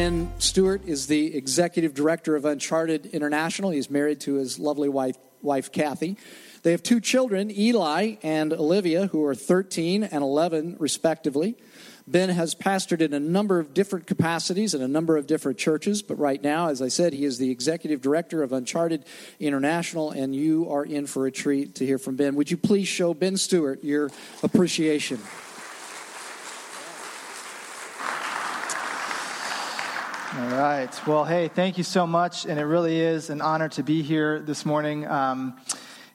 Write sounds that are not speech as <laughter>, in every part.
Ben Stewart is the executive director of Uncharted International. He's married to his lovely wife, wife Kathy. They have two children, Eli and Olivia, who are 13 and 11, respectively. Ben has pastored in a number of different capacities in a number of different churches, but right now, as I said, he is the executive director of Uncharted International, and you are in for a treat to hear from Ben. Would you please show Ben Stewart your appreciation? All right. Well, hey, thank you so much, and it really is an honor to be here this morning. Um,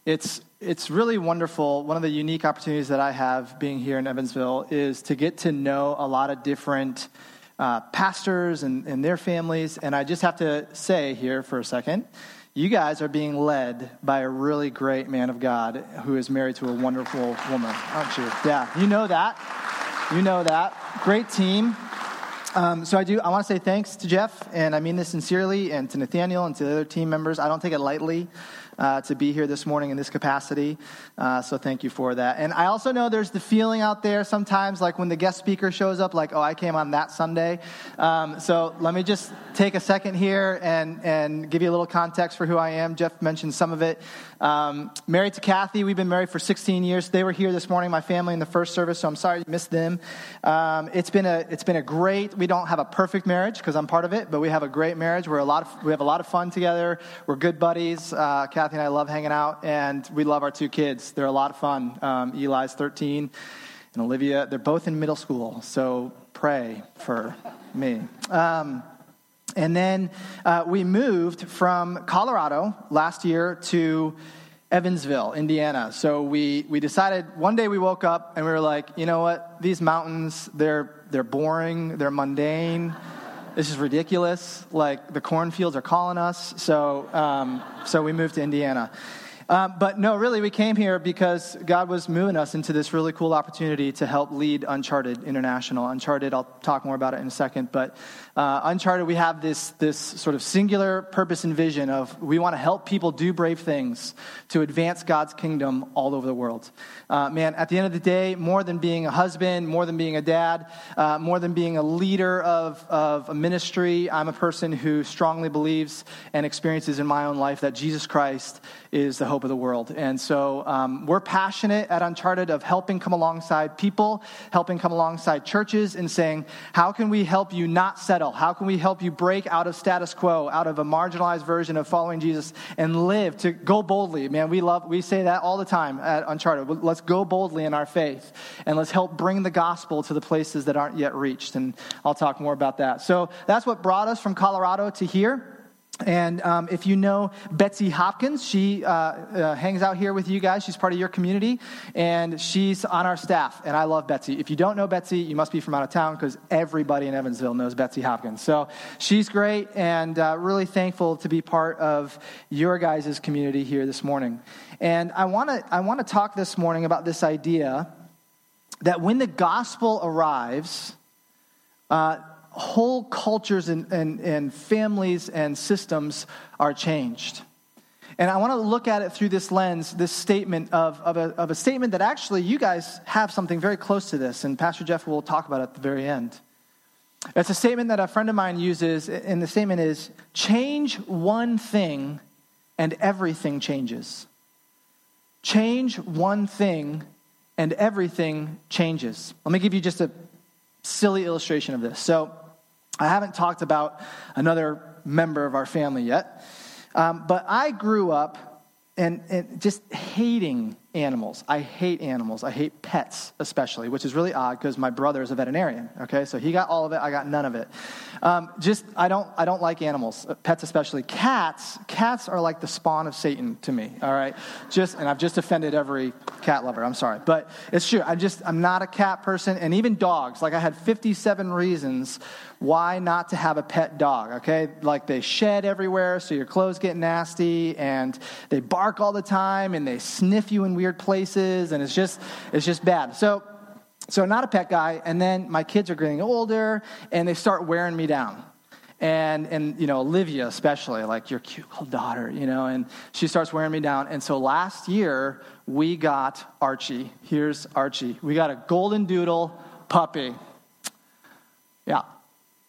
it's it's really wonderful. One of the unique opportunities that I have being here in Evansville is to get to know a lot of different uh, pastors and, and their families. And I just have to say here for a second, you guys are being led by a really great man of God who is married to a wonderful woman, aren't you? Yeah, you know that. You know that. Great team. Um, so I do. I want to say thanks to Jeff, and I mean this sincerely, and to Nathaniel and to the other team members. I don't take it lightly uh, to be here this morning in this capacity. Uh, so thank you for that. And I also know there's the feeling out there sometimes, like when the guest speaker shows up, like, oh, I came on that Sunday. Um, so let me just take a second here and, and give you a little context for who I am. Jeff mentioned some of it. Um, married to Kathy, we've been married for 16 years. They were here this morning, my family, in the first service, so I'm sorry you missed them. Um, it's, been a, it's been a great, we don't have a perfect marriage because I'm part of it, but we have a great marriage. We're a lot of, we have a lot of fun together. We're good buddies. Uh, Kathy and I love hanging out, and we love our two kids. They're a lot of fun. Um, Eli's 13, and Olivia, they're both in middle school, so pray for me. Um, and then uh, we moved from Colorado last year to Evansville, Indiana. So we, we decided one day we woke up and we were like, you know what? These mountains, they're, they're boring, they're mundane this is ridiculous. Like the cornfields are calling us. So, um, so we moved to Indiana. Um, but no, really, we came here because God was moving us into this really cool opportunity to help lead Uncharted International. Uncharted, I'll talk more about it in a second, but uh, Uncharted, we have this, this sort of singular purpose and vision of we want to help people do brave things to advance God's kingdom all over the world. Uh, man, at the end of the day, more than being a husband, more than being a dad, uh, more than being a leader of, of a ministry, I'm a person who strongly believes and experiences in my own life that Jesus Christ is the hope of the world. And so um, we're passionate at Uncharted of helping come alongside people, helping come alongside churches, and saying, how can we help you not settle? How can we help you break out of status quo, out of a marginalized version of following Jesus and live to go boldly? Man, we love, we say that all the time at Uncharted. Let's go boldly in our faith and let's help bring the gospel to the places that aren't yet reached. And I'll talk more about that. So that's what brought us from Colorado to here. And um, if you know Betsy Hopkins, she uh, uh, hangs out here with you guys. She's part of your community, and she's on our staff. And I love Betsy. If you don't know Betsy, you must be from out of town because everybody in Evansville knows Betsy Hopkins. So she's great, and uh, really thankful to be part of your guys' community here this morning. And I want to I want to talk this morning about this idea that when the gospel arrives. Uh, whole cultures and, and, and families and systems are changed. And I want to look at it through this lens, this statement of, of, a, of a statement that actually you guys have something very close to this, and Pastor Jeff will talk about it at the very end. It's a statement that a friend of mine uses, and the statement is change one thing and everything changes. Change one thing and everything changes. Let me give you just a silly illustration of this. So, I haven't talked about another member of our family yet, um, but I grew up and, and just hating animals. I hate animals. I hate pets, especially, which is really odd because my brother is a veterinarian. Okay, so he got all of it. I got none of it. Um, just I don't I don't like animals, uh, pets especially. Cats, cats are like the spawn of Satan to me. All right, just and I've just offended every cat lover. I'm sorry, but it's true. I'm just I'm not a cat person, and even dogs. Like I had 57 reasons why not to have a pet dog. Okay, like they shed everywhere, so your clothes get nasty, and they bark all the time, and they sniff you in weird weird places, and it's just it's just bad. So so not a pet guy, and then my kids are getting older, and they start wearing me down. And, and you know olivia especially like your cute little daughter you know and she starts wearing me down and so last year we got archie here's archie we got a golden doodle puppy yeah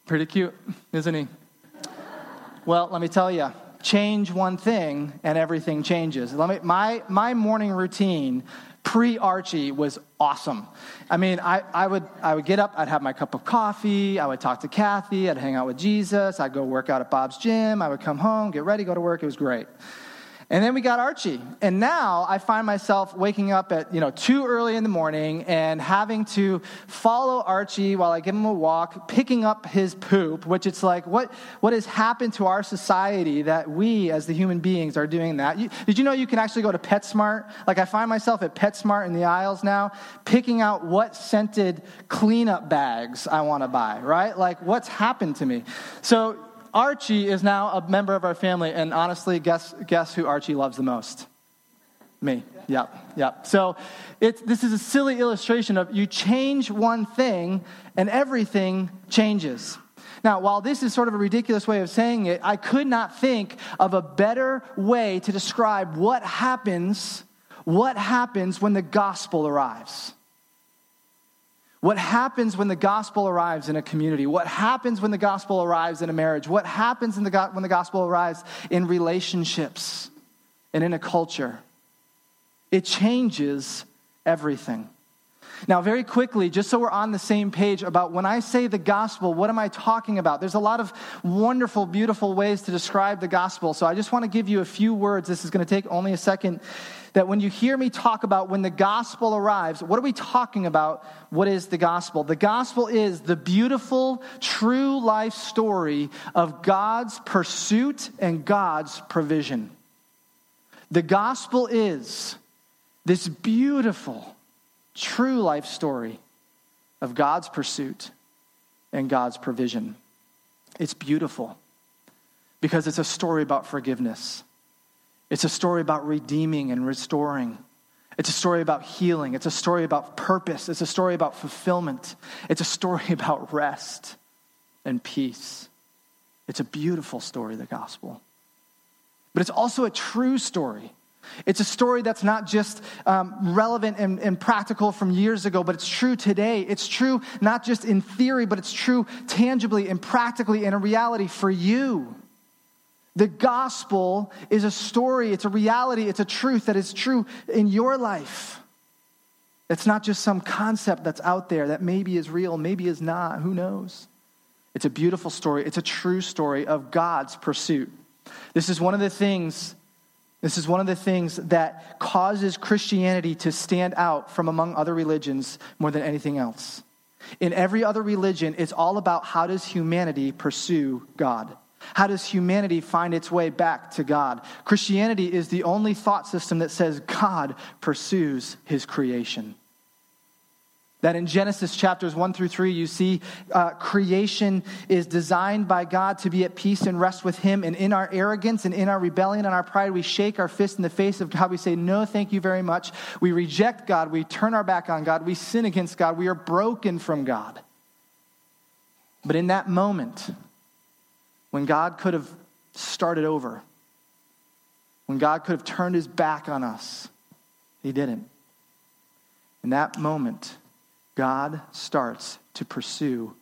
Pretty cute, isn't he? well, let me tell you change one thing and everything changes. Let me, my, my morning routine pre Archie was awesome. I mean, I, I, would, I would get up, I'd have my cup of coffee, I would talk to Kathy, I'd hang out with Jesus, I'd go work out at Bob's gym, I would come home, get ready, go to work. It was great. And then we got Archie. And now I find myself waking up at, you know, too early in the morning and having to follow Archie while I give him a walk, picking up his poop, which it's like, what, what has happened to our society that we as the human beings are doing that? You, did you know you can actually go to PetSmart? Like I find myself at PetSmart in the aisles now, picking out what scented cleanup bags I want to buy, right? Like what's happened to me? So Archie is now a member of our family, and honestly, guess, guess who Archie loves the most? Me. Yep, yep. So it, this is a silly illustration of you change one thing and everything changes. Now, while this is sort of a ridiculous way of saying it, I could not think of a better way to describe what happens, what happens when the gospel arrives. What happens when the gospel arrives in a community? What happens when the gospel arrives in a marriage? What happens the when the gospel arrives in relationships and in a culture? It changes everything. Now, very quickly, just so we're on the same page about when I say the gospel, what am I talking about? There's a lot of wonderful, beautiful ways to describe the gospel. So I just want to give you a few words. This is going to take only a second that when you hear me talk about when the gospel arrives, what are we talking about? What is the gospel? The gospel is the beautiful, true life story of God's pursuit and God's provision. The gospel is this beautiful, true life story of God's pursuit and God's provision. It's beautiful because it's a story about forgiveness. It's a story about redeeming and restoring. It's a story about healing. It's a story about purpose. It's a story about fulfillment. It's a story <laughs> about rest and peace. It's a beautiful story, the gospel. But it's also a true story. It's a story that's not just um, relevant and, and practical from years ago, but it's true today. It's true not just in theory, but it's true tangibly and practically in a reality for you. The gospel is a story, it's a reality, it's a truth that is true in your life. It's not just some concept that's out there that maybe is real, maybe is not, who knows? It's a beautiful story, it's a true story of God's pursuit. This is one of the things this is one of the things that causes Christianity to stand out from among other religions more than anything else. In every other religion, it's all about how does humanity pursue God? How does humanity find its way back to God? Christianity is the only thought system that says God pursues his creation. That in Genesis chapters 1 through 3, you see uh, creation is designed by God to be at peace and rest with Him. And in our arrogance and in our rebellion and our pride, we shake our fist in the face of God. We say, No, thank you very much. We reject God. We turn our back on God. We sin against God. We are broken from God. But in that moment, when God could have started over, when God could have turned his back on us, he didn't. In that moment, God starts to pursue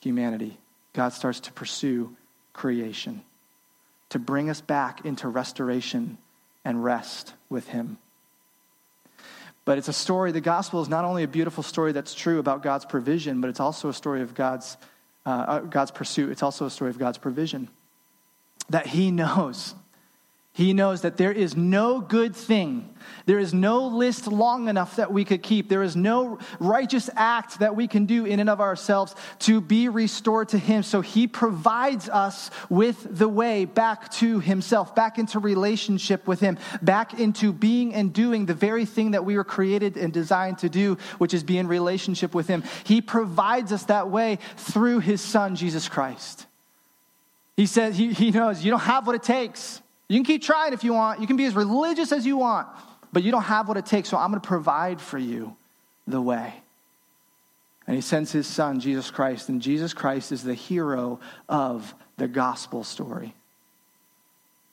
humanity. God starts to pursue creation, to bring us back into restoration and rest with him. But it's a story, the gospel is not only a beautiful story that's true about God's provision, but it's also a story of God's uh, uh, God's pursuit, it's also a story of God's provision. That He knows. He knows that there is no good thing. There is no list long enough that we could keep. There is no righteous act that we can do in and of ourselves to be restored to Him. So He provides us with the way back to Himself, back into relationship with Him, back into being and doing the very thing that we were created and designed to do, which is be in relationship with Him. He provides us that way through His Son, Jesus Christ. He says, He, he knows you don't have what it takes. You can keep trying if you want. You can be as religious as you want, but you don't have what it takes, so I'm going to provide for you the way. And he sends his son, Jesus Christ, and Jesus Christ is the hero of the gospel story.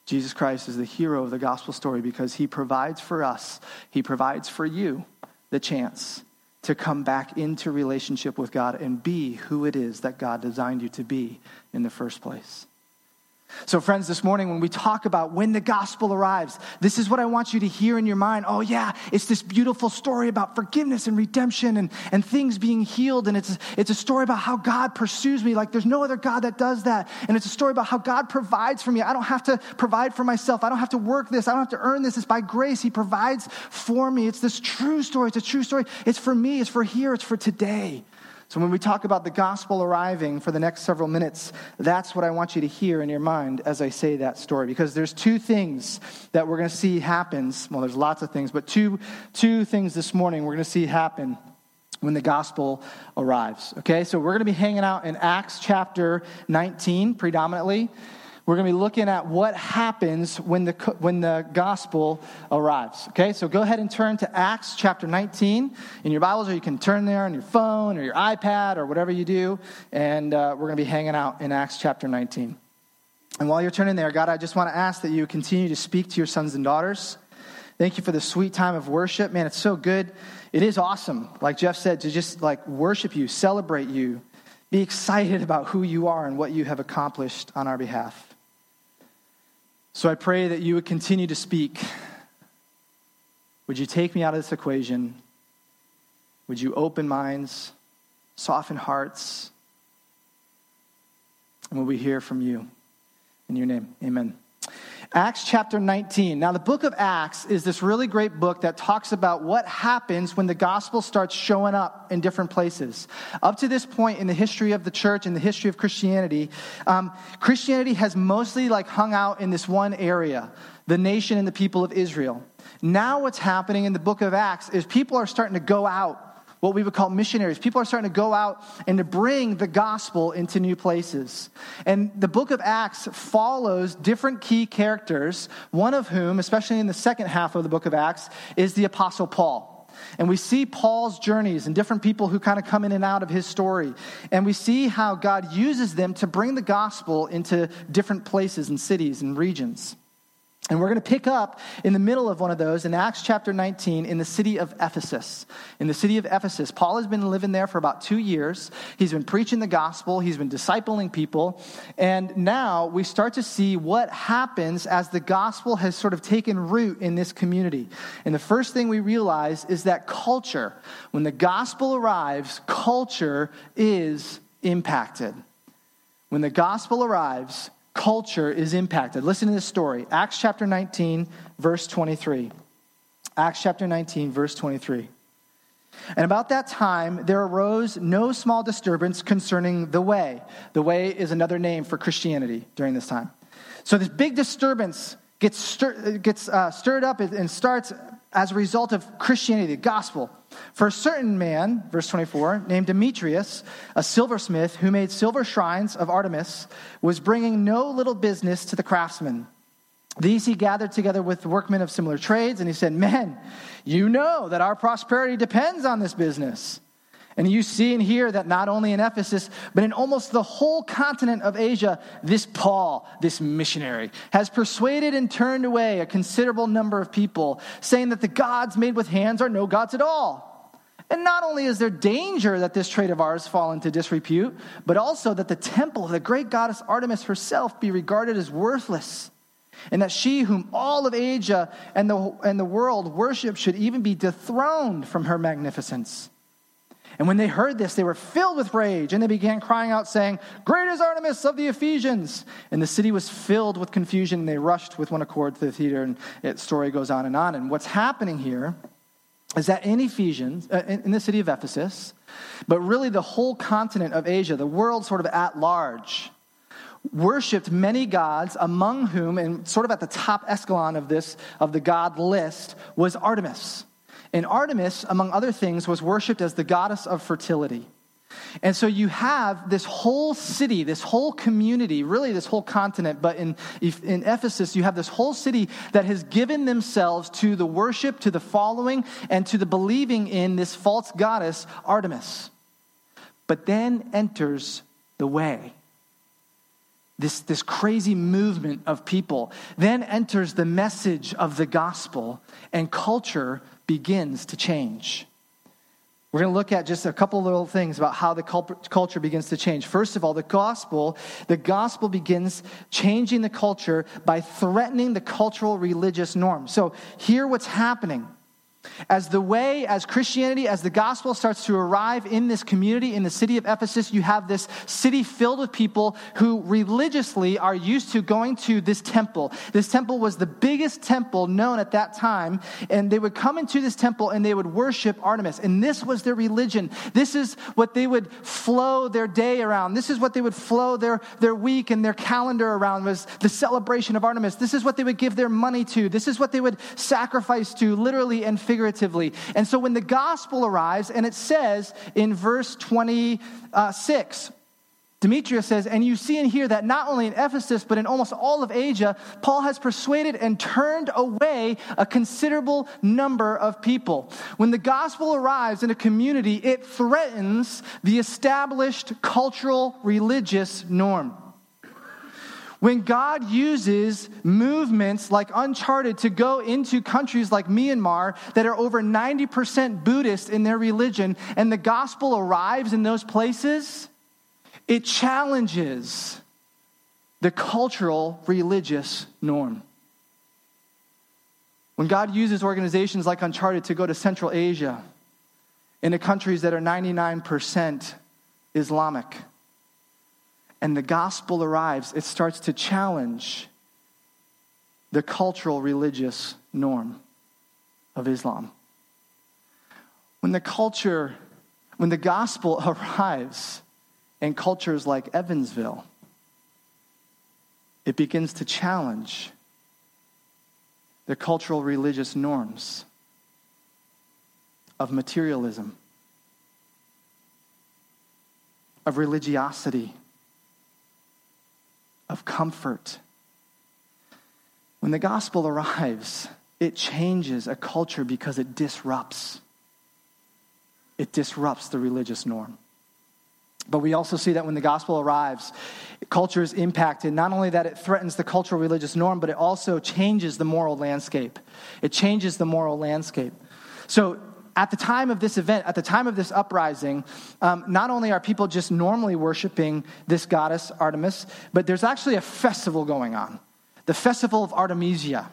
Jesus Christ is the hero of the gospel story because he provides for us, he provides for you the chance to come back into relationship with God and be who it is that God designed you to be in the first place. So, friends, this morning when we talk about when the gospel arrives, this is what I want you to hear in your mind. Oh, yeah, it's this beautiful story about forgiveness and redemption and, and things being healed. And it's, it's a story about how God pursues me like there's no other God that does that. And it's a story about how God provides for me. I don't have to provide for myself, I don't have to work this, I don't have to earn this. It's by grace. He provides for me. It's this true story. It's a true story. It's for me, it's for here, it's for today. So, when we talk about the gospel arriving for the next several minutes, that's what I want you to hear in your mind as I say that story. Because there's two things that we're going to see happens. Well, there's lots of things, but two, two things this morning we're going to see happen when the gospel arrives. Okay, so we're going to be hanging out in Acts chapter 19 predominantly. We're going to be looking at what happens when the, when the gospel arrives. Okay, so go ahead and turn to Acts chapter 19 in your Bibles, or you can turn there on your phone or your iPad or whatever you do. And uh, we're going to be hanging out in Acts chapter 19. And while you're turning there, God, I just want to ask that you continue to speak to your sons and daughters. Thank you for the sweet time of worship. Man, it's so good. It is awesome, like Jeff said, to just like worship you, celebrate you, be excited about who you are and what you have accomplished on our behalf. So I pray that you would continue to speak. Would you take me out of this equation? Would you open minds, soften hearts? And will we hear from you? In your name, amen. Acts chapter 19. Now, the book of Acts is this really great book that talks about what happens when the gospel starts showing up in different places. Up to this point in the history of the church and the history of Christianity, um, Christianity has mostly like hung out in this one area, the nation and the people of Israel. Now, what's happening in the book of Acts is people are starting to go out what we would call missionaries. People are starting to go out and to bring the gospel into new places. And the book of Acts follows different key characters, one of whom, especially in the second half of the book of Acts, is the Apostle Paul. And we see Paul's journeys and different people who kind of come in and out of his story. And we see how God uses them to bring the gospel into different places and cities and regions. And we're going to pick up in the middle of one of those in Acts chapter 19 in the city of Ephesus. In the city of Ephesus, Paul has been living there for about two years. He's been preaching the gospel, he's been discipling people. And now we start to see what happens as the gospel has sort of taken root in this community. And the first thing we realize is that culture, when the gospel arrives, culture is impacted. When the gospel arrives, culture is impacted. Listen to this story Acts chapter 19, verse 23. Acts chapter 19, verse 23. And about that time, there arose no small disturbance concerning the way. The way is another name for Christianity during this time. So, this big disturbance gets, stir, gets uh, stirred up and starts as a result of Christianity, the gospel. For a certain man, verse 24, named Demetrius, a silversmith who made silver shrines of Artemis, was bringing no little business to the craftsmen. These he gathered together with workmen of similar trades, and he said, Men, you know that our prosperity depends on this business. And you see and hear that not only in Ephesus, but in almost the whole continent of Asia, this Paul, this missionary, has persuaded and turned away a considerable number of people, saying that the gods made with hands are no gods at all. And not only is there danger that this trade of ours fall into disrepute, but also that the temple of the great goddess Artemis herself be regarded as worthless, and that she, whom all of Asia and the, and the world worship, should even be dethroned from her magnificence. And when they heard this, they were filled with rage, and they began crying out, saying, Great is Artemis of the Ephesians! And the city was filled with confusion, and they rushed with one accord to the theater, and the story goes on and on. And what's happening here is that in Ephesians, uh, in, in the city of Ephesus, but really the whole continent of Asia, the world sort of at large, worshipped many gods, among whom, and sort of at the top echelon of this, of the god list, was Artemis. And Artemis, among other things, was worshipped as the goddess of fertility. And so you have this whole city, this whole community, really this whole continent, but in, in Ephesus, you have this whole city that has given themselves to the worship, to the following, and to the believing in this false goddess, Artemis. But then enters the way. This, this crazy movement of people. Then enters the message of the gospel, and culture begins to change. We're going to look at just a couple little things about how the culture begins to change. First of all, the gospel, the gospel begins changing the culture by threatening the cultural religious norm. So, here what's happening. As the way, as Christianity, as the gospel starts to arrive in this community, in the city of Ephesus, you have this city filled with people who religiously are used to going to this temple. This temple was the biggest temple known at that time, and they would come into this temple and they would worship Artemis. And this was their religion. This is what they would flow their day around. This is what they would flow their, their week and their calendar around was the celebration of Artemis. This is what they would give their money to. This is what they would sacrifice to, literally and figuratively. And so when the gospel arrives, and it says in verse 26, Demetrius says, and you see and hear that not only in Ephesus, but in almost all of Asia, Paul has persuaded and turned away a considerable number of people. When the gospel arrives in a community, it threatens the established cultural religious norm. When God uses movements like Uncharted to go into countries like Myanmar that are over 90% Buddhist in their religion, and the gospel arrives in those places, it challenges the cultural religious norm. When God uses organizations like Uncharted to go to Central Asia, into countries that are 99% Islamic, and the gospel arrives, it starts to challenge the cultural religious norm of Islam. When the culture, when the gospel <laughs> arrives in cultures like Evansville, it begins to challenge the cultural religious norms of materialism, of religiosity of comfort. When the gospel arrives, it changes a culture because it disrupts. It disrupts the religious norm. But we also see that when the gospel arrives, culture is impacted. Not only that it threatens the cultural religious norm, but it also changes the moral landscape. It changes the moral landscape. So at the time of this event, at the time of this uprising, um, not only are people just normally worshiping this goddess Artemis, but there's actually a festival going on the festival of Artemisia.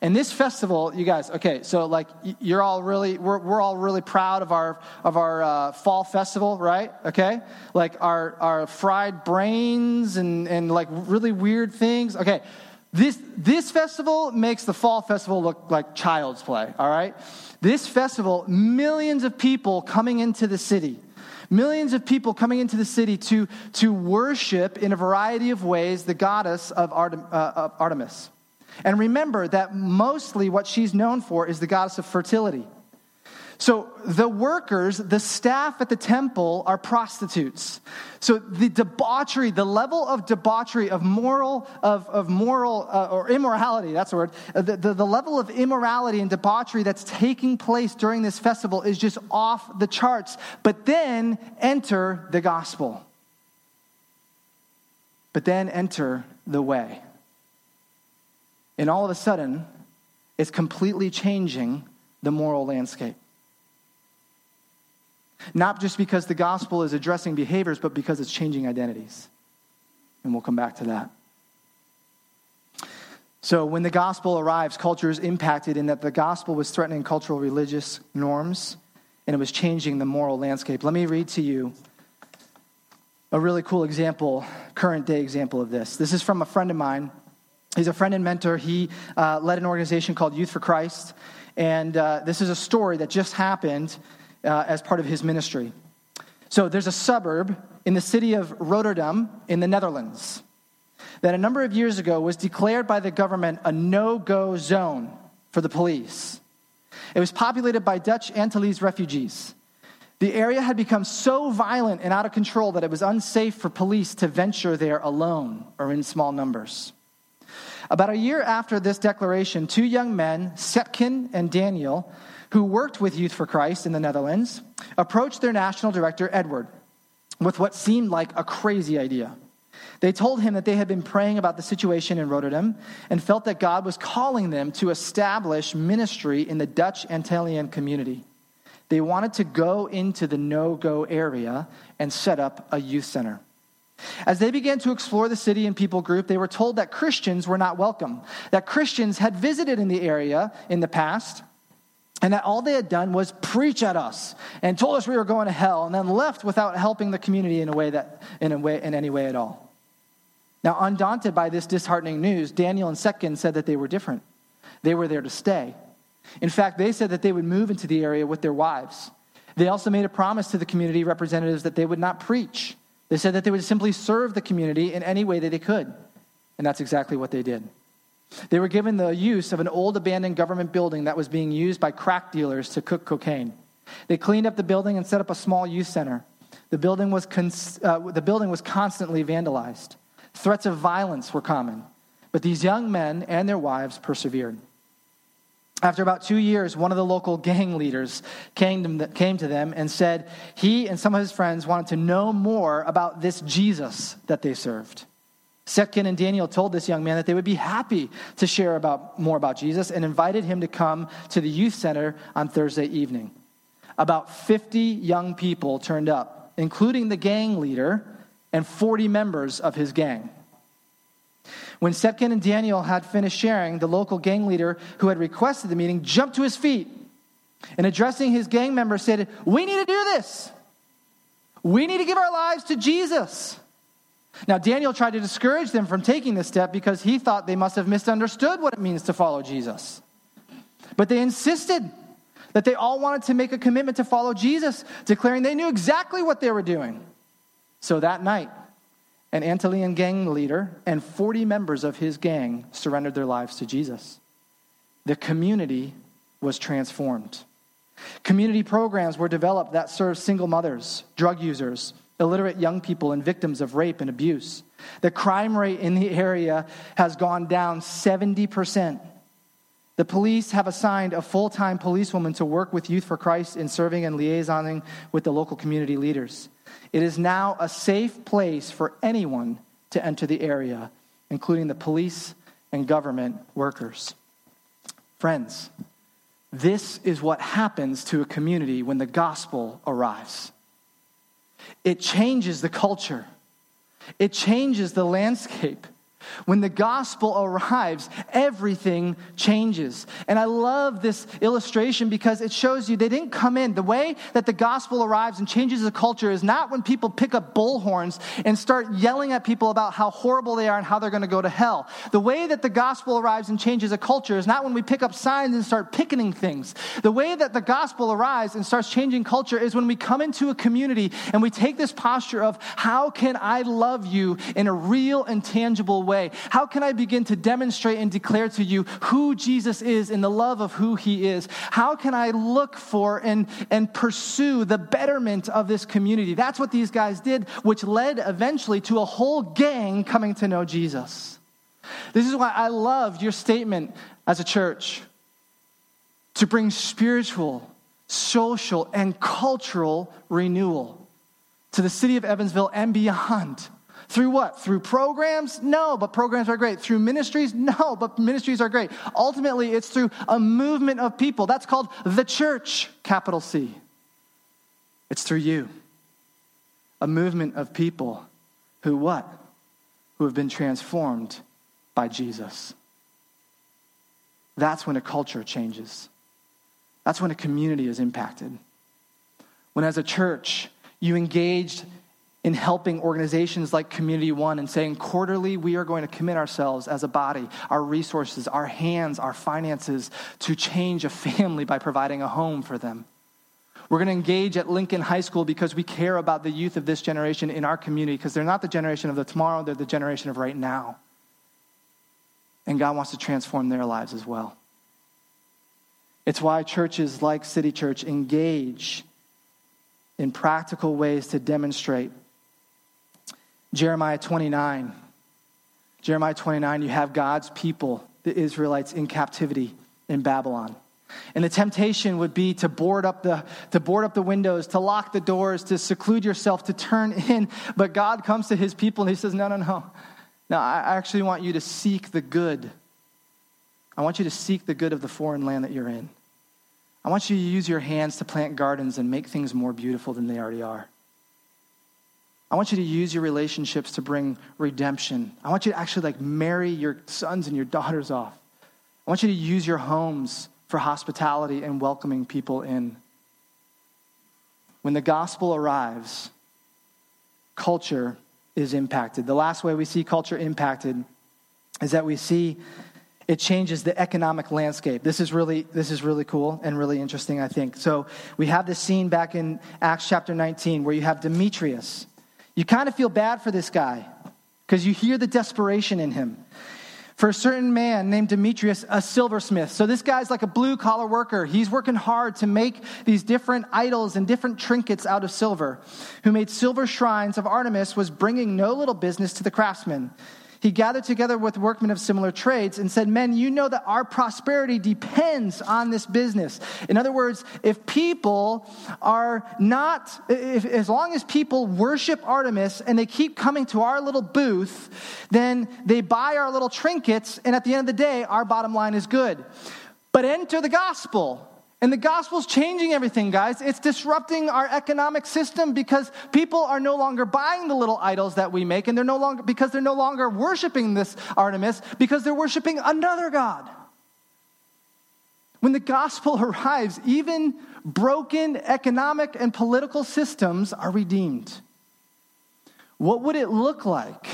And this festival, you guys, okay, so like you're all really, we're, we're all really proud of our of our uh, fall festival, right? Okay, like our our fried brains and and like really weird things. Okay, this this festival makes the fall festival look like child's play. All right, this festival, millions of people coming into the city. Millions of people coming into the city to, to worship in a variety of ways the goddess of Artem, uh, Artemis. And remember that mostly what she's known for is the goddess of fertility. So the workers, the staff at the temple are prostitutes. So the debauchery, the level of debauchery, of moral, of, of moral, uh, or immorality, that's the word, uh, the, the, the level of immorality and debauchery that's taking place during this festival is just off the charts. But then enter the gospel. But then enter the way. And all of a sudden, it's completely changing the moral landscape. Not just because the gospel is addressing behaviors, but because it's changing identities. And we'll come back to that. So, when the gospel arrives, culture is impacted in that the gospel was threatening cultural religious norms and it was changing the moral landscape. Let me read to you a really cool example, current day example of this. This is from a friend of mine. He's a friend and mentor. He uh, led an organization called Youth for Christ. And uh, this is a story that just happened uh, as part of his ministry. So there's a suburb in the city of Rotterdam in the Netherlands that a number of years ago was declared by the government a no go zone for the police. It was populated by Dutch Antilles refugees. The area had become so violent and out of control that it was unsafe for police to venture there alone or in small numbers. About a year after this declaration, two young men, Setkin and Daniel, who worked with Youth for Christ in the Netherlands, approached their national director, Edward, with what seemed like a crazy idea. They told him that they had been praying about the situation in Rotterdam and felt that God was calling them to establish ministry in the Dutch Antillean community. they wanted to go into the no go area and set up a youth center. As they began to explore the city and people group, they were told that Christians were not welcome, that Christians had visited in the area in the past, and that all they had done was preach at us and told us we were going to hell, and then left without helping the community in a way that in a way in any way at all. Now, undaunted by this disheartening news, Daniel and Setkin said that they were different. They were there to stay. In fact, they said that they would move into the area with their wives. They also made a promise to the community representatives that they would not preach. They said that they would simply serve the community in any way that they could. And that's exactly what they did. They were given the use of an old abandoned government building that was being used by crack dealers to cook cocaine. They cleaned up the building and set up a small youth center. The building was, cons- uh, the building was constantly vandalized. Threats of violence were common. But these young men and their wives persevered. After about two years, one of the local <laughs> gang leaders came to them and said he and some of his friends wanted to know more about this Jesus that they served. Setkin and Daniel told this young man that they would be happy to share about, more about Jesus and invited him to come to the youth center on Thursday evening. About 50 young people turned up, including the gang leader and 40 members of his gang. When Setkin and Daniel had finished sharing, the local gang leader who had requested the meeting jumped to his feet and addressing his gang members said, We need to do this. We need to give our lives to Jesus. Now, Daniel tried to discourage them from taking this step because he thought they must have misunderstood what it means to follow Jesus. But they insisted that they all wanted to make a commitment to follow Jesus, declaring they knew exactly what they were doing. So that night, an Antillean gang leader and 40 members of his gang surrendered their lives to Jesus. The community was transformed. Community programs were developed that served single mothers, drug users, illiterate young people, and victims of rape and abuse. The crime rate in the area has gone down 70%. The police have assigned a full time policewoman to work with Youth for Christ in serving and liaisoning with the local community leaders. It is now a safe place for anyone to enter the area, including the police and government workers. Friends, this is what happens to a community when the gospel arrives. It changes the culture, it changes the landscape. When the gospel arrives, everything changes. And I love this illustration because it shows you they didn't come in. The way that the gospel arrives and changes the culture is not when people pick up bullhorns and start yelling at people about how horrible they are and how they're going to go to hell. The way that the gospel arrives and changes a culture is not when we pick up signs and start picketing things. The way that the gospel arrives and starts changing culture is when we come into a community and we take this posture of how can I love you in a real and tangible way way? How can I begin to demonstrate and declare to you who Jesus is in the love of who he is? How can I look for and, and pursue the betterment of this community? That's what these guys did, which led eventually to a whole gang coming to know Jesus. This is why I loved your statement as a church to bring spiritual, social, and cultural renewal to the city of Evansville and beyond. Through what? Through programs? No, but programs are great. Through ministries? <laughs> No, but ministries are great. Ultimately, it's through a movement of people. That's called the church, capital C. It's through you. A movement of people who what? Who have been transformed by Jesus. That's when a culture changes. That's when a community is impacted. When, as a church, you engaged in helping organizations like Community One and saying quarterly we are going to commit ourselves as a body, our resources, our hands, our finances to change a family by providing a home for them. We're going to engage at Lincoln High School because we care about the youth of this generation in our community because they're not the generation of the tomorrow, they're the generation of right now. And God wants to transform their lives as well. It's why churches like City Church engage in practical ways to demonstrate Jeremiah 29. Jeremiah 29, you have God's people, the Israelites, in captivity in Babylon. And the temptation would be to board up the to board up the windows, to lock the doors, to seclude yourself, to turn <laughs> in. But God comes to his people and he says, No, no, no. No, I actually want you to seek the good. I want you to seek the good of the foreign land that you're in. I want you to use your hands to plant gardens and make things more beautiful than they already are. I want you to use your relationships to bring redemption. I want you to actually like marry your sons and your daughters off. I want you to use your homes for hospitality and welcoming people in. When the gospel arrives, culture is impacted. The last way we see culture impacted is that we see it changes the economic landscape. This is really this is really cool and really interesting, I think. So we have this scene back in Acts chapter 19 where you have Demetrius. You kind of feel bad for this guy because you hear the desperation in him for a certain man named Demetrius, a silversmith. So this guy's like a blue collar worker. He's working hard to make these different idols and different trinkets out of silver. Who made silver shrines of Artemis was bringing no little business to the craftsmen he gathered together with workmen of similar trades and said, Men, you know that our prosperity depends on this business. In other words, if people are not, if, as long as people worship Artemis and they keep coming to our little booth, then they buy our little trinkets, and at the end of the day, our bottom line is good. But enter the gospel. And the gospel's changing everything, guys. It's disrupting our economic system because people are no longer buying the little idols that we make, and they're no longer because they're no longer worshiping this Artemis, because they're worshiping another God. When the gospel <laughs> arrives, even broken economic and political systems are redeemed. What would it look like?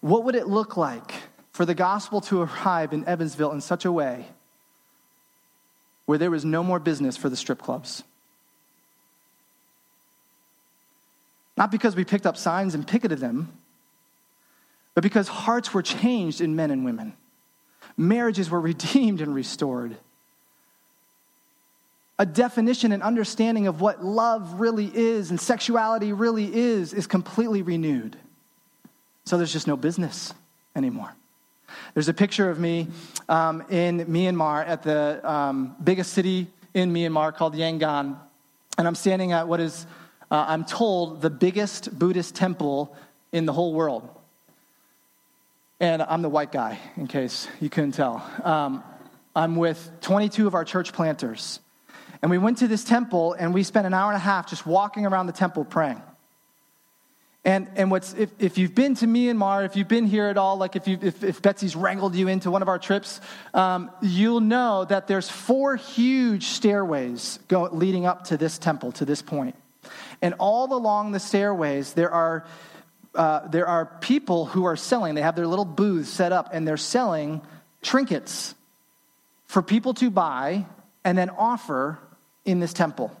What would it look like for the gospel to arrive in Evansville in such a way where there was no more business for the strip clubs. Not because we picked up signs and picketed them, but because hearts were changed in men and women. Marriages were <laughs> redeemed and restored. A definition and understanding of what love really is and sexuality really is is completely renewed. So there's just no business anymore. There's a picture of me um, in Myanmar at the um, biggest city in Myanmar called Yangon. And I'm standing at what is, uh, I'm told, the biggest Buddhist temple in the whole world. And I'm the white guy, in case you couldn't tell. Um, I'm with 22 of our church planters. And we went to this temple and we spent an hour and a half just walking around the temple praying. And, and what's, if, if you've been to Myanmar, if you've been here at all, like if, you, if, if Betsy's wrangled you into one of our trips, um, you'll know that there's four huge stairways go, leading up to this temple, to this point. And all along the stairways, there are, uh, there are people who are selling. They have their little booths set up, and they're selling trinkets for people to buy and then offer in this temple.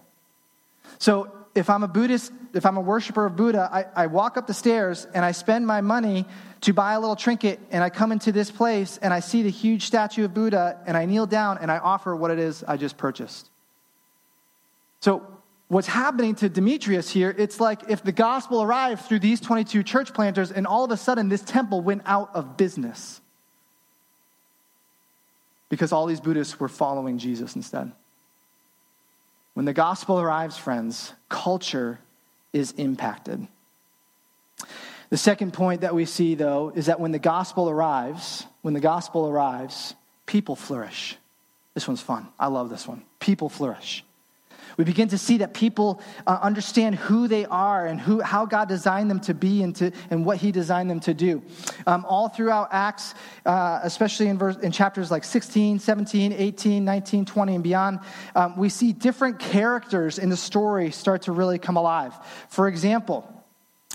So if I'm a Buddhist, if I'm a worshiper of Buddha, I, I walk up the stairs and I spend my money to buy a little trinket, and I come into this place and I see the huge statue of Buddha, and I kneel down and I offer what it is I just purchased. So, what's happening to Demetrius here, it's like if the gospel arrived through these 22 church planters, and all of a sudden this temple went out of business because all these Buddhists were following Jesus instead. When the gospel arrives, friends, culture is impacted. The second point that we see, though, is that when the gospel arrives, when the gospel arrives, people flourish. This one's fun. I love this one. People flourish. We begin to see that people uh, understand who they are and who, how God designed them to be and, to, and what He designed them to do. Um, all throughout Acts, uh, especially in, verse, in chapters like 16, 17, 18, 19, 20, and beyond, um, we see different characters in the story start to really come alive. For example,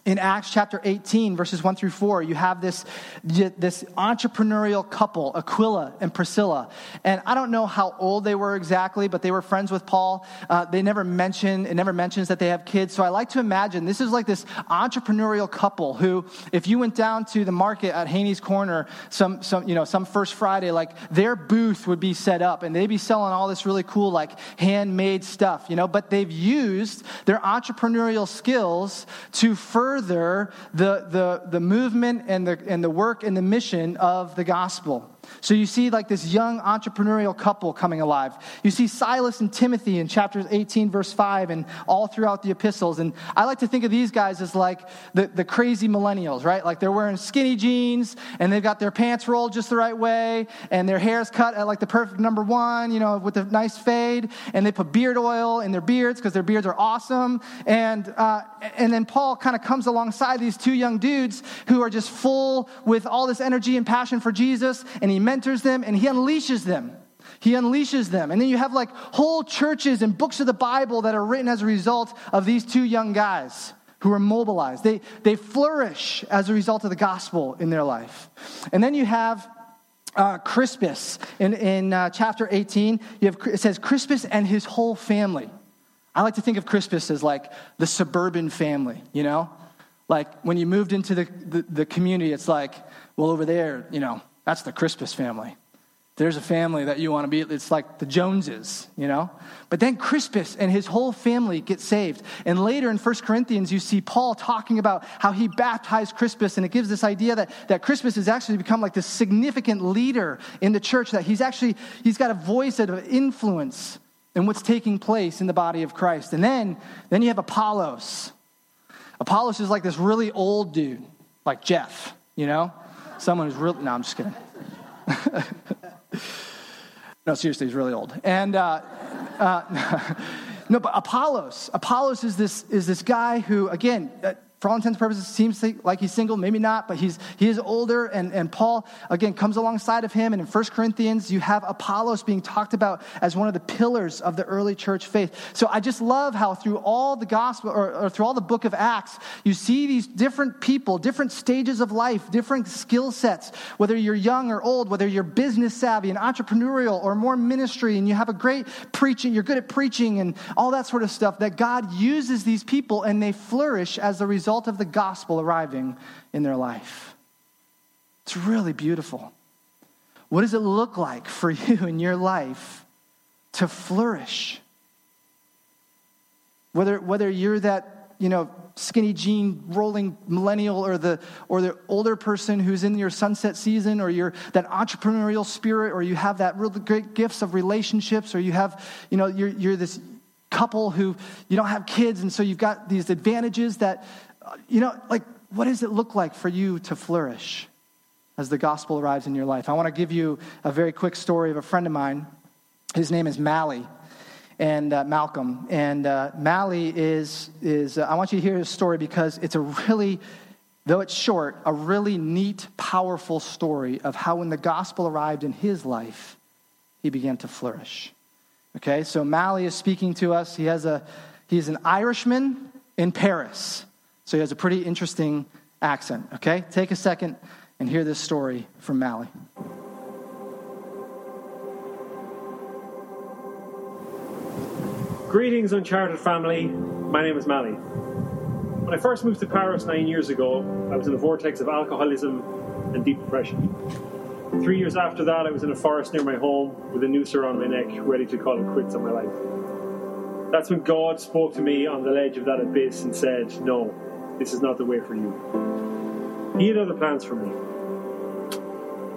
in Acts chapter 18, verses 1 through 4, you have this, this entrepreneurial couple, Aquila and Priscilla. And I don't know how old they were exactly, but they were friends with Paul. Uh, they never mention, it never mentions that they have kids. So I like to imagine this is like this entrepreneurial couple who, if you went down to the market at Haynie's Corner some, some, you know, some first Friday, like their booth would be set up and they'd be selling all this really cool, like handmade stuff, you know, but they've used their entrepreneurial skills to further further the, the, the movement and the, and the work and the mission of the gospel. So you see like this young entrepreneurial couple coming alive. You see Silas and Timothy in chapters 18, verse 5, and all throughout the epistles. And I like to think of these guys as like the, the crazy millennials, right? Like they're wearing skinny jeans and they've got their pants rolled just the right way and their hair's cut at like the perfect number one, you know, with a nice fade. And they put beard oil in their beards because their beards are awesome. And, uh, and then Paul kind of comes alongside these two young dudes who are just full with all this energy and passion for Jesus. And he mentors them and he unleashes them. He unleashes them. And then you have like whole churches and books of the Bible that are written as a result of these two young guys who are mobilized. They, they flourish as a result of the gospel in their life. And then you have uh, Crispus in, in uh, chapter 18. You have, it says Crispus and his whole family. I like to think of Crispus as like the suburban family, you know? Like when you moved into the, the, the community, it's like, well, over there, you know, that's the Crispus family. There's a family that you want to be, it's like the Joneses, you know? But then Crispus and his whole family get saved. And later in 1 Corinthians, you see Paul talking about how he baptized Crispus, and it gives this idea that, that Crispus has actually become like this significant leader in the church, that he's actually, he's got a voice of influence in what's taking place in the body of Christ. And then, then you have Apollos. Apollos is like this really old dude, like Jeff, you know? Someone who's really, no, I'm just kidding. <laughs> no, seriously, he's really old. And, uh, uh, <laughs> no, but Apollos, Apollos is this, is this guy who, again, uh, for all intents and purposes, seems like he's single, maybe not, but he's, he is older. And, and Paul, again, comes alongside of him. And in 1 Corinthians, you have Apollos being talked about as one of the pillars of the early church faith. So I just love how through all the gospel, or, or through all the book of Acts, you see these different people, different stages of life, different skill sets, whether you're young or old, whether you're business savvy and entrepreneurial or more ministry, and you have a great preaching, you're good at preaching and all that sort of stuff, that God uses these people and they flourish as a result result of the gospel arriving in their life. It's really beautiful. What does it look like for <laughs> you in your life to flourish? Whether, whether you're that, you know, skinny jean rolling millennial or the, or the older person who's in your sunset season or you're that entrepreneurial spirit or you have that really great gifts of relationships or you have, you know, you're, you're this couple who you don't have kids and so you've got these advantages that you know, like, what does it look like for you to flourish as the gospel arrives in your life? I want to give you a very quick story of a friend of mine. His name is Mally and uh, Malcolm. And uh, Mally is, is uh, I want you to hear his story because it's a really, though it's short, a really neat, powerful story of how when the gospel arrived in his life, he began to flourish. Okay, so Mally is speaking to us. He has a, he's an Irishman in Paris. So he has a pretty interesting accent, okay? Take a second and hear this story from Mally. Greetings, Uncharted family. My name is Mally. When I first moved to Paris nine years ago, I was in a vortex of alcoholism and deep depression. Three years after that, I was in a forest near my home with a noose around my neck, ready to call it quits on my life. That's when God spoke to me on the ledge of that abyss and said, No, this is not the way for you. He had other plans for me.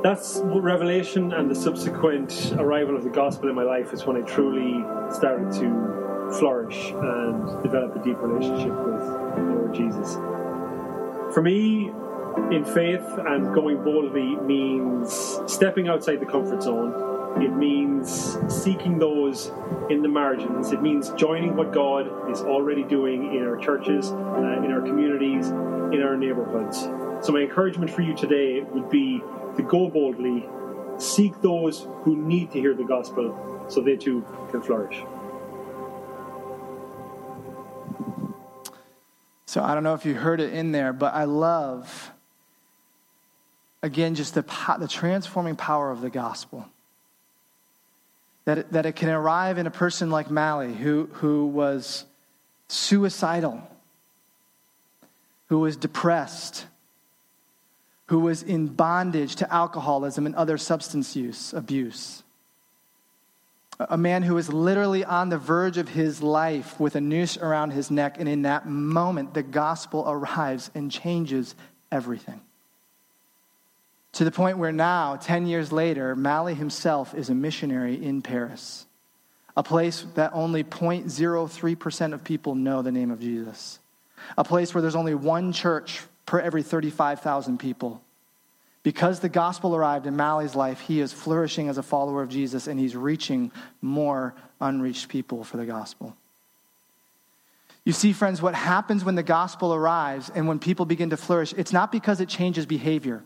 That's Revelation and the subsequent arrival of the gospel in my life is when I truly started to flourish and develop a deep relationship with the Lord Jesus. For me, in faith and going boldly means stepping outside the comfort zone it means seeking those in the margins. It means joining what God is already doing in our churches, uh, in our communities, in our neighborhoods. So, my encouragement for you today would be to go boldly, seek those who need to hear the gospel so they too can flourish. So, I don't know if you heard it in there, but I love, again, just the, the transforming power of the gospel. That it, that it can arrive in a person like Mally, who, who was suicidal, who was depressed, who was in bondage to alcoholism and other substance use abuse. A man who was literally on the verge of his life with a noose around his neck, and in that moment, the gospel arrives and changes everything. To the point where now, 10 years later, Mally himself is a missionary in Paris, a place that only 0.03% of people know the name of Jesus, a place where there's only one church per every 35,000 people. Because the gospel arrived in Mally's life, he is flourishing as a follower of Jesus and he's reaching more unreached people for the gospel. You see, friends, what happens when the gospel arrives and when people begin to flourish, it's not because it changes behavior.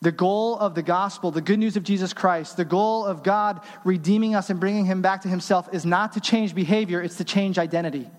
The goal of the gospel, the good news of Jesus Christ, the goal of God redeeming us and bringing him back to himself is not to change behavior, it's to change identity.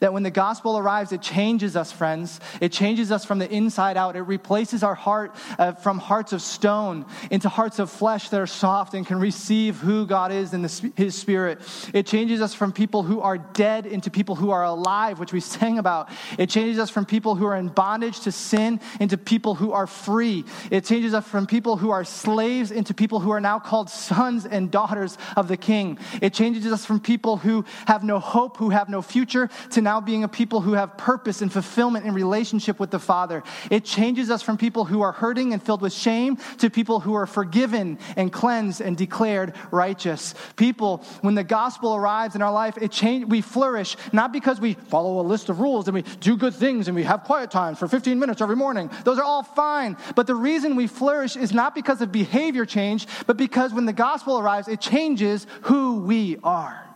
That when the gospel arrives, it changes us, friends. It changes us from the inside out. It replaces our heart uh, from hearts of stone into hearts of flesh that are soft and can receive who God is in the, His Spirit. It changes us from people who are dead into people who are alive, which we sang about. It changes us from people who are in bondage to sin into people who are free. It changes us from people who are slaves into people who are now called sons and daughters of the King. It changes us from people who have no hope, who have no future, to now being a people who have purpose and fulfillment in relationship with the Father. It changes us from people who are hurting and filled with shame to people who are forgiven and cleansed and declared righteous. People, when the gospel arrives in our life, it change, we flourish not because we follow a list of rules and we do good things and we have quiet times for 15 minutes every morning. Those are all fine. But the reason we flourish is not because of behavior change, but because when the gospel arrives, it changes who we are.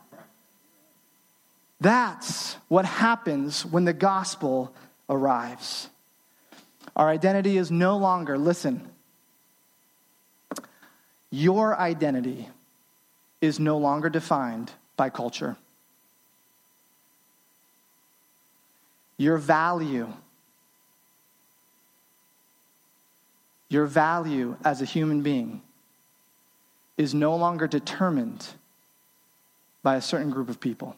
That's what happens when the gospel arrives. Our identity is no longer, listen, your identity is no longer defined by culture. Your value, your value as a human being is no longer determined by a certain group of people.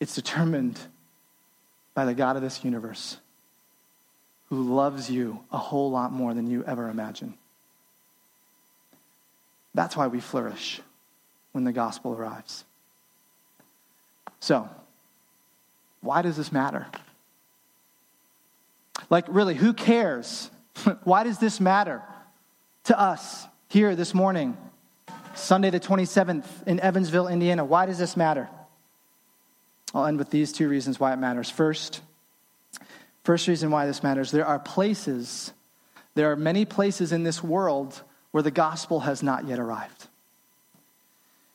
It's determined by the God of this universe who loves you a whole lot more than you ever imagine. That's why we flourish when the gospel arrives. So, why does this matter? Like, really, who cares? <laughs> why does this matter to us here this morning, Sunday the 27th in Evansville, Indiana? Why does this matter? I'll end with these two reasons why it matters. First, first reason why this matters there are places, there are many places in this world where the gospel has not yet arrived.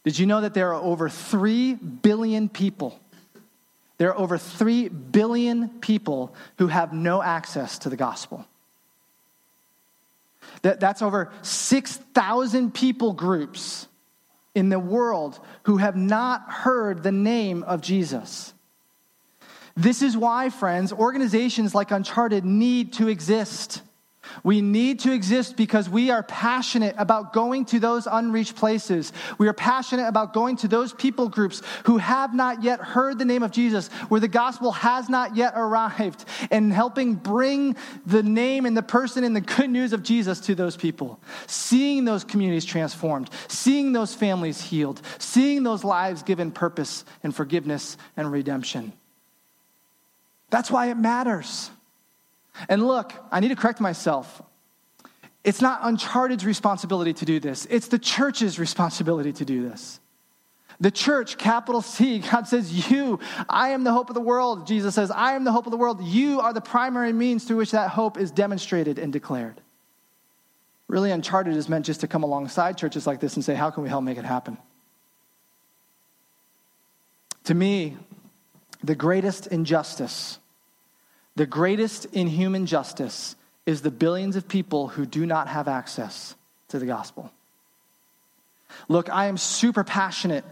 Did you know that there are over 3 billion people? There are over 3 billion people who have no access to the gospel. That, that's over 6,000 people groups in the world who have not heard the name of Jesus. This is why, friends, organizations like Uncharted need to exist. We need to exist because we are passionate about going to those unreached places. We are passionate about going to those people groups who have not yet heard the name of Jesus, where the gospel has not yet arrived, and helping bring the name and the person and the good news of Jesus to those people. Seeing those communities transformed, seeing those families healed, seeing those lives given purpose and forgiveness and redemption. That's why it matters. And look, I need to correct myself. It's not Uncharted's responsibility to do this, it's the church's responsibility to do this. The church, capital C, <laughs> God says, You, I am the hope of the world. Jesus says, I am the hope of the world. You are the primary means through which that hope is demonstrated and declared. Really, Uncharted is meant just to come alongside churches like this and say, How can we help make it happen? To me, the greatest injustice the greatest inhuman justice is the billions of people who do not have access to the gospel. Look, I am super passionate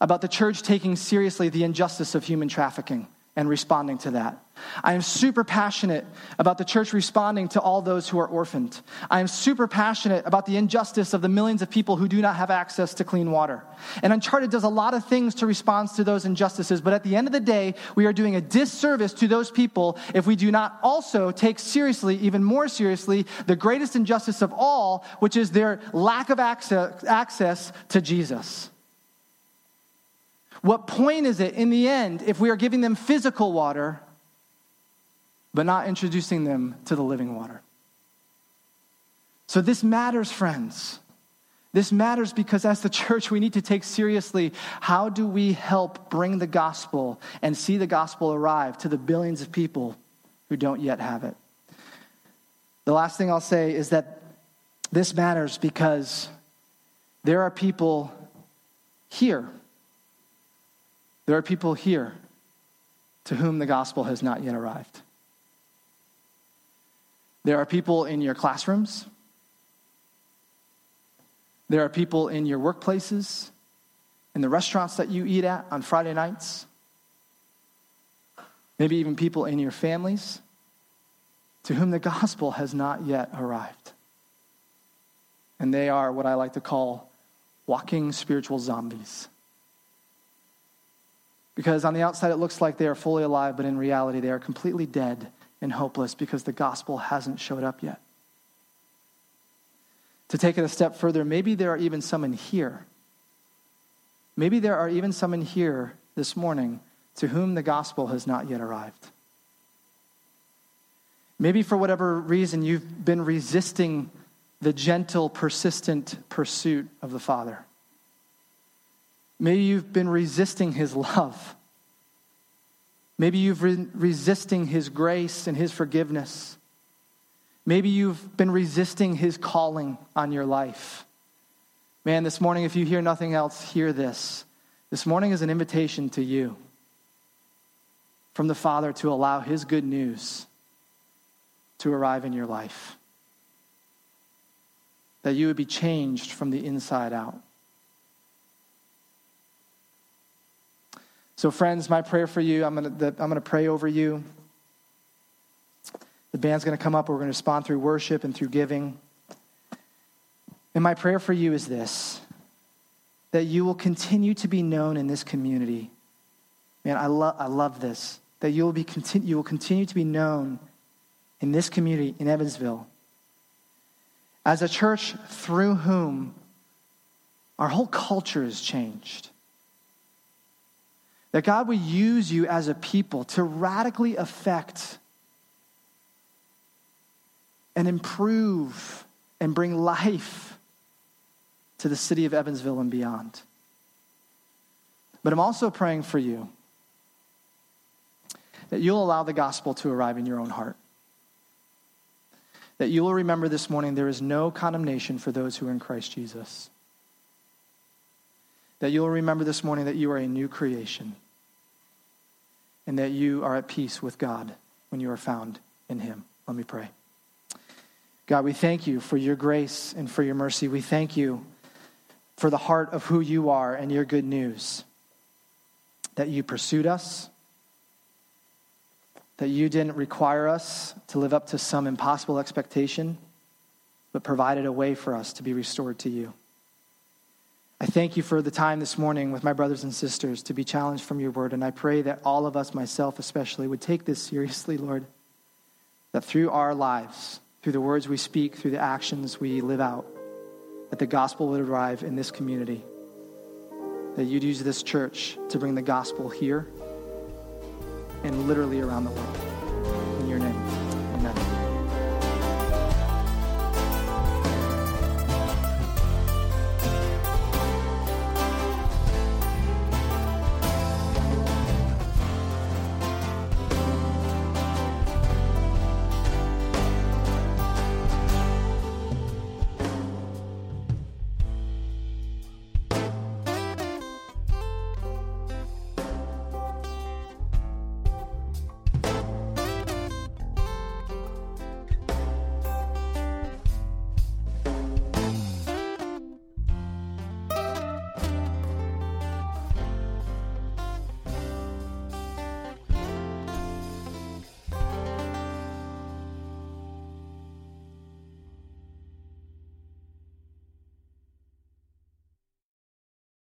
about the church taking seriously the injustice of human trafficking and responding to that. I am super passionate about the church responding to all those who are orphaned. I am super passionate about the injustice of the millions of people who do not have access to clean water. And Uncharted does a lot of things to respond to those injustices, but at the end of the day, we are doing a disservice to those people if we do not also take seriously, even more seriously, the greatest injustice of all, which is their lack of access, access to Jesus. What point is it in the end if we are giving them physical water, but not introducing them to the living water. So this matters, friends. This matters because as the church, we need to take seriously how do we help bring the gospel and see the gospel arrive to the billions of people who don't yet have it. The last thing I'll say is that this matters because there are people here. There are people here to whom the gospel has not yet arrived. There are people in your classrooms. There are people in your workplaces, in the restaurants that you eat at on Friday nights. Maybe even people in your families to whom the gospel has not yet arrived. And they are what I like to call walking spiritual zombies. Because on the outside, it looks like they are fully alive, but in reality, they are completely dead and hopeless because the gospel hasn't showed up yet. To take it a step further, maybe there are even some in here. Maybe there are even some in here this morning to whom the gospel has not yet arrived. Maybe for whatever reason you've been resisting the gentle, persistent pursuit of the Father. Maybe you've been resisting his love. Maybe you've been resisting his grace and his forgiveness. Maybe you've been resisting his calling on your life. Man, this morning, if you hear nothing else, hear this. This morning is an invitation to you from the Father to allow his good news to arrive in your life. That you would be changed from the inside out. So, friends, my prayer for you, I'm going to, I'm going to pray over you. The band's going to come up. We're going to respond through worship and through giving. And my prayer for you is this that you will continue to be known in this community. Man, I, lo- I love this. That you will, be continu- you will continue to be known in this community in Evansville as a church through whom our whole culture is changed. That God would use you as a people to radically affect and improve and bring life to the city of Evansville and beyond. But I'm also praying for you that you'll allow the gospel to arrive in your own heart. That you will remember this morning there is no condemnation for those who are in Christ Jesus. That you'll remember this morning that you are a new creation and that you are at peace with God when you are found in Him. Let me pray. God, we thank you for your grace and for your mercy. We thank you for the heart of who you are and your good news. That you pursued us, that you didn't require us to live up to some impossible expectation, but provided a way for us to be restored to you. I thank you for the time this morning with my brothers and sisters to be challenged from your word, and I pray that all of us, myself especially, would take this seriously, Lord, that through our lives, through the words we speak, through the actions we live out, that the gospel would arrive in this community. That you'd use this church to bring the gospel here and literally around the world.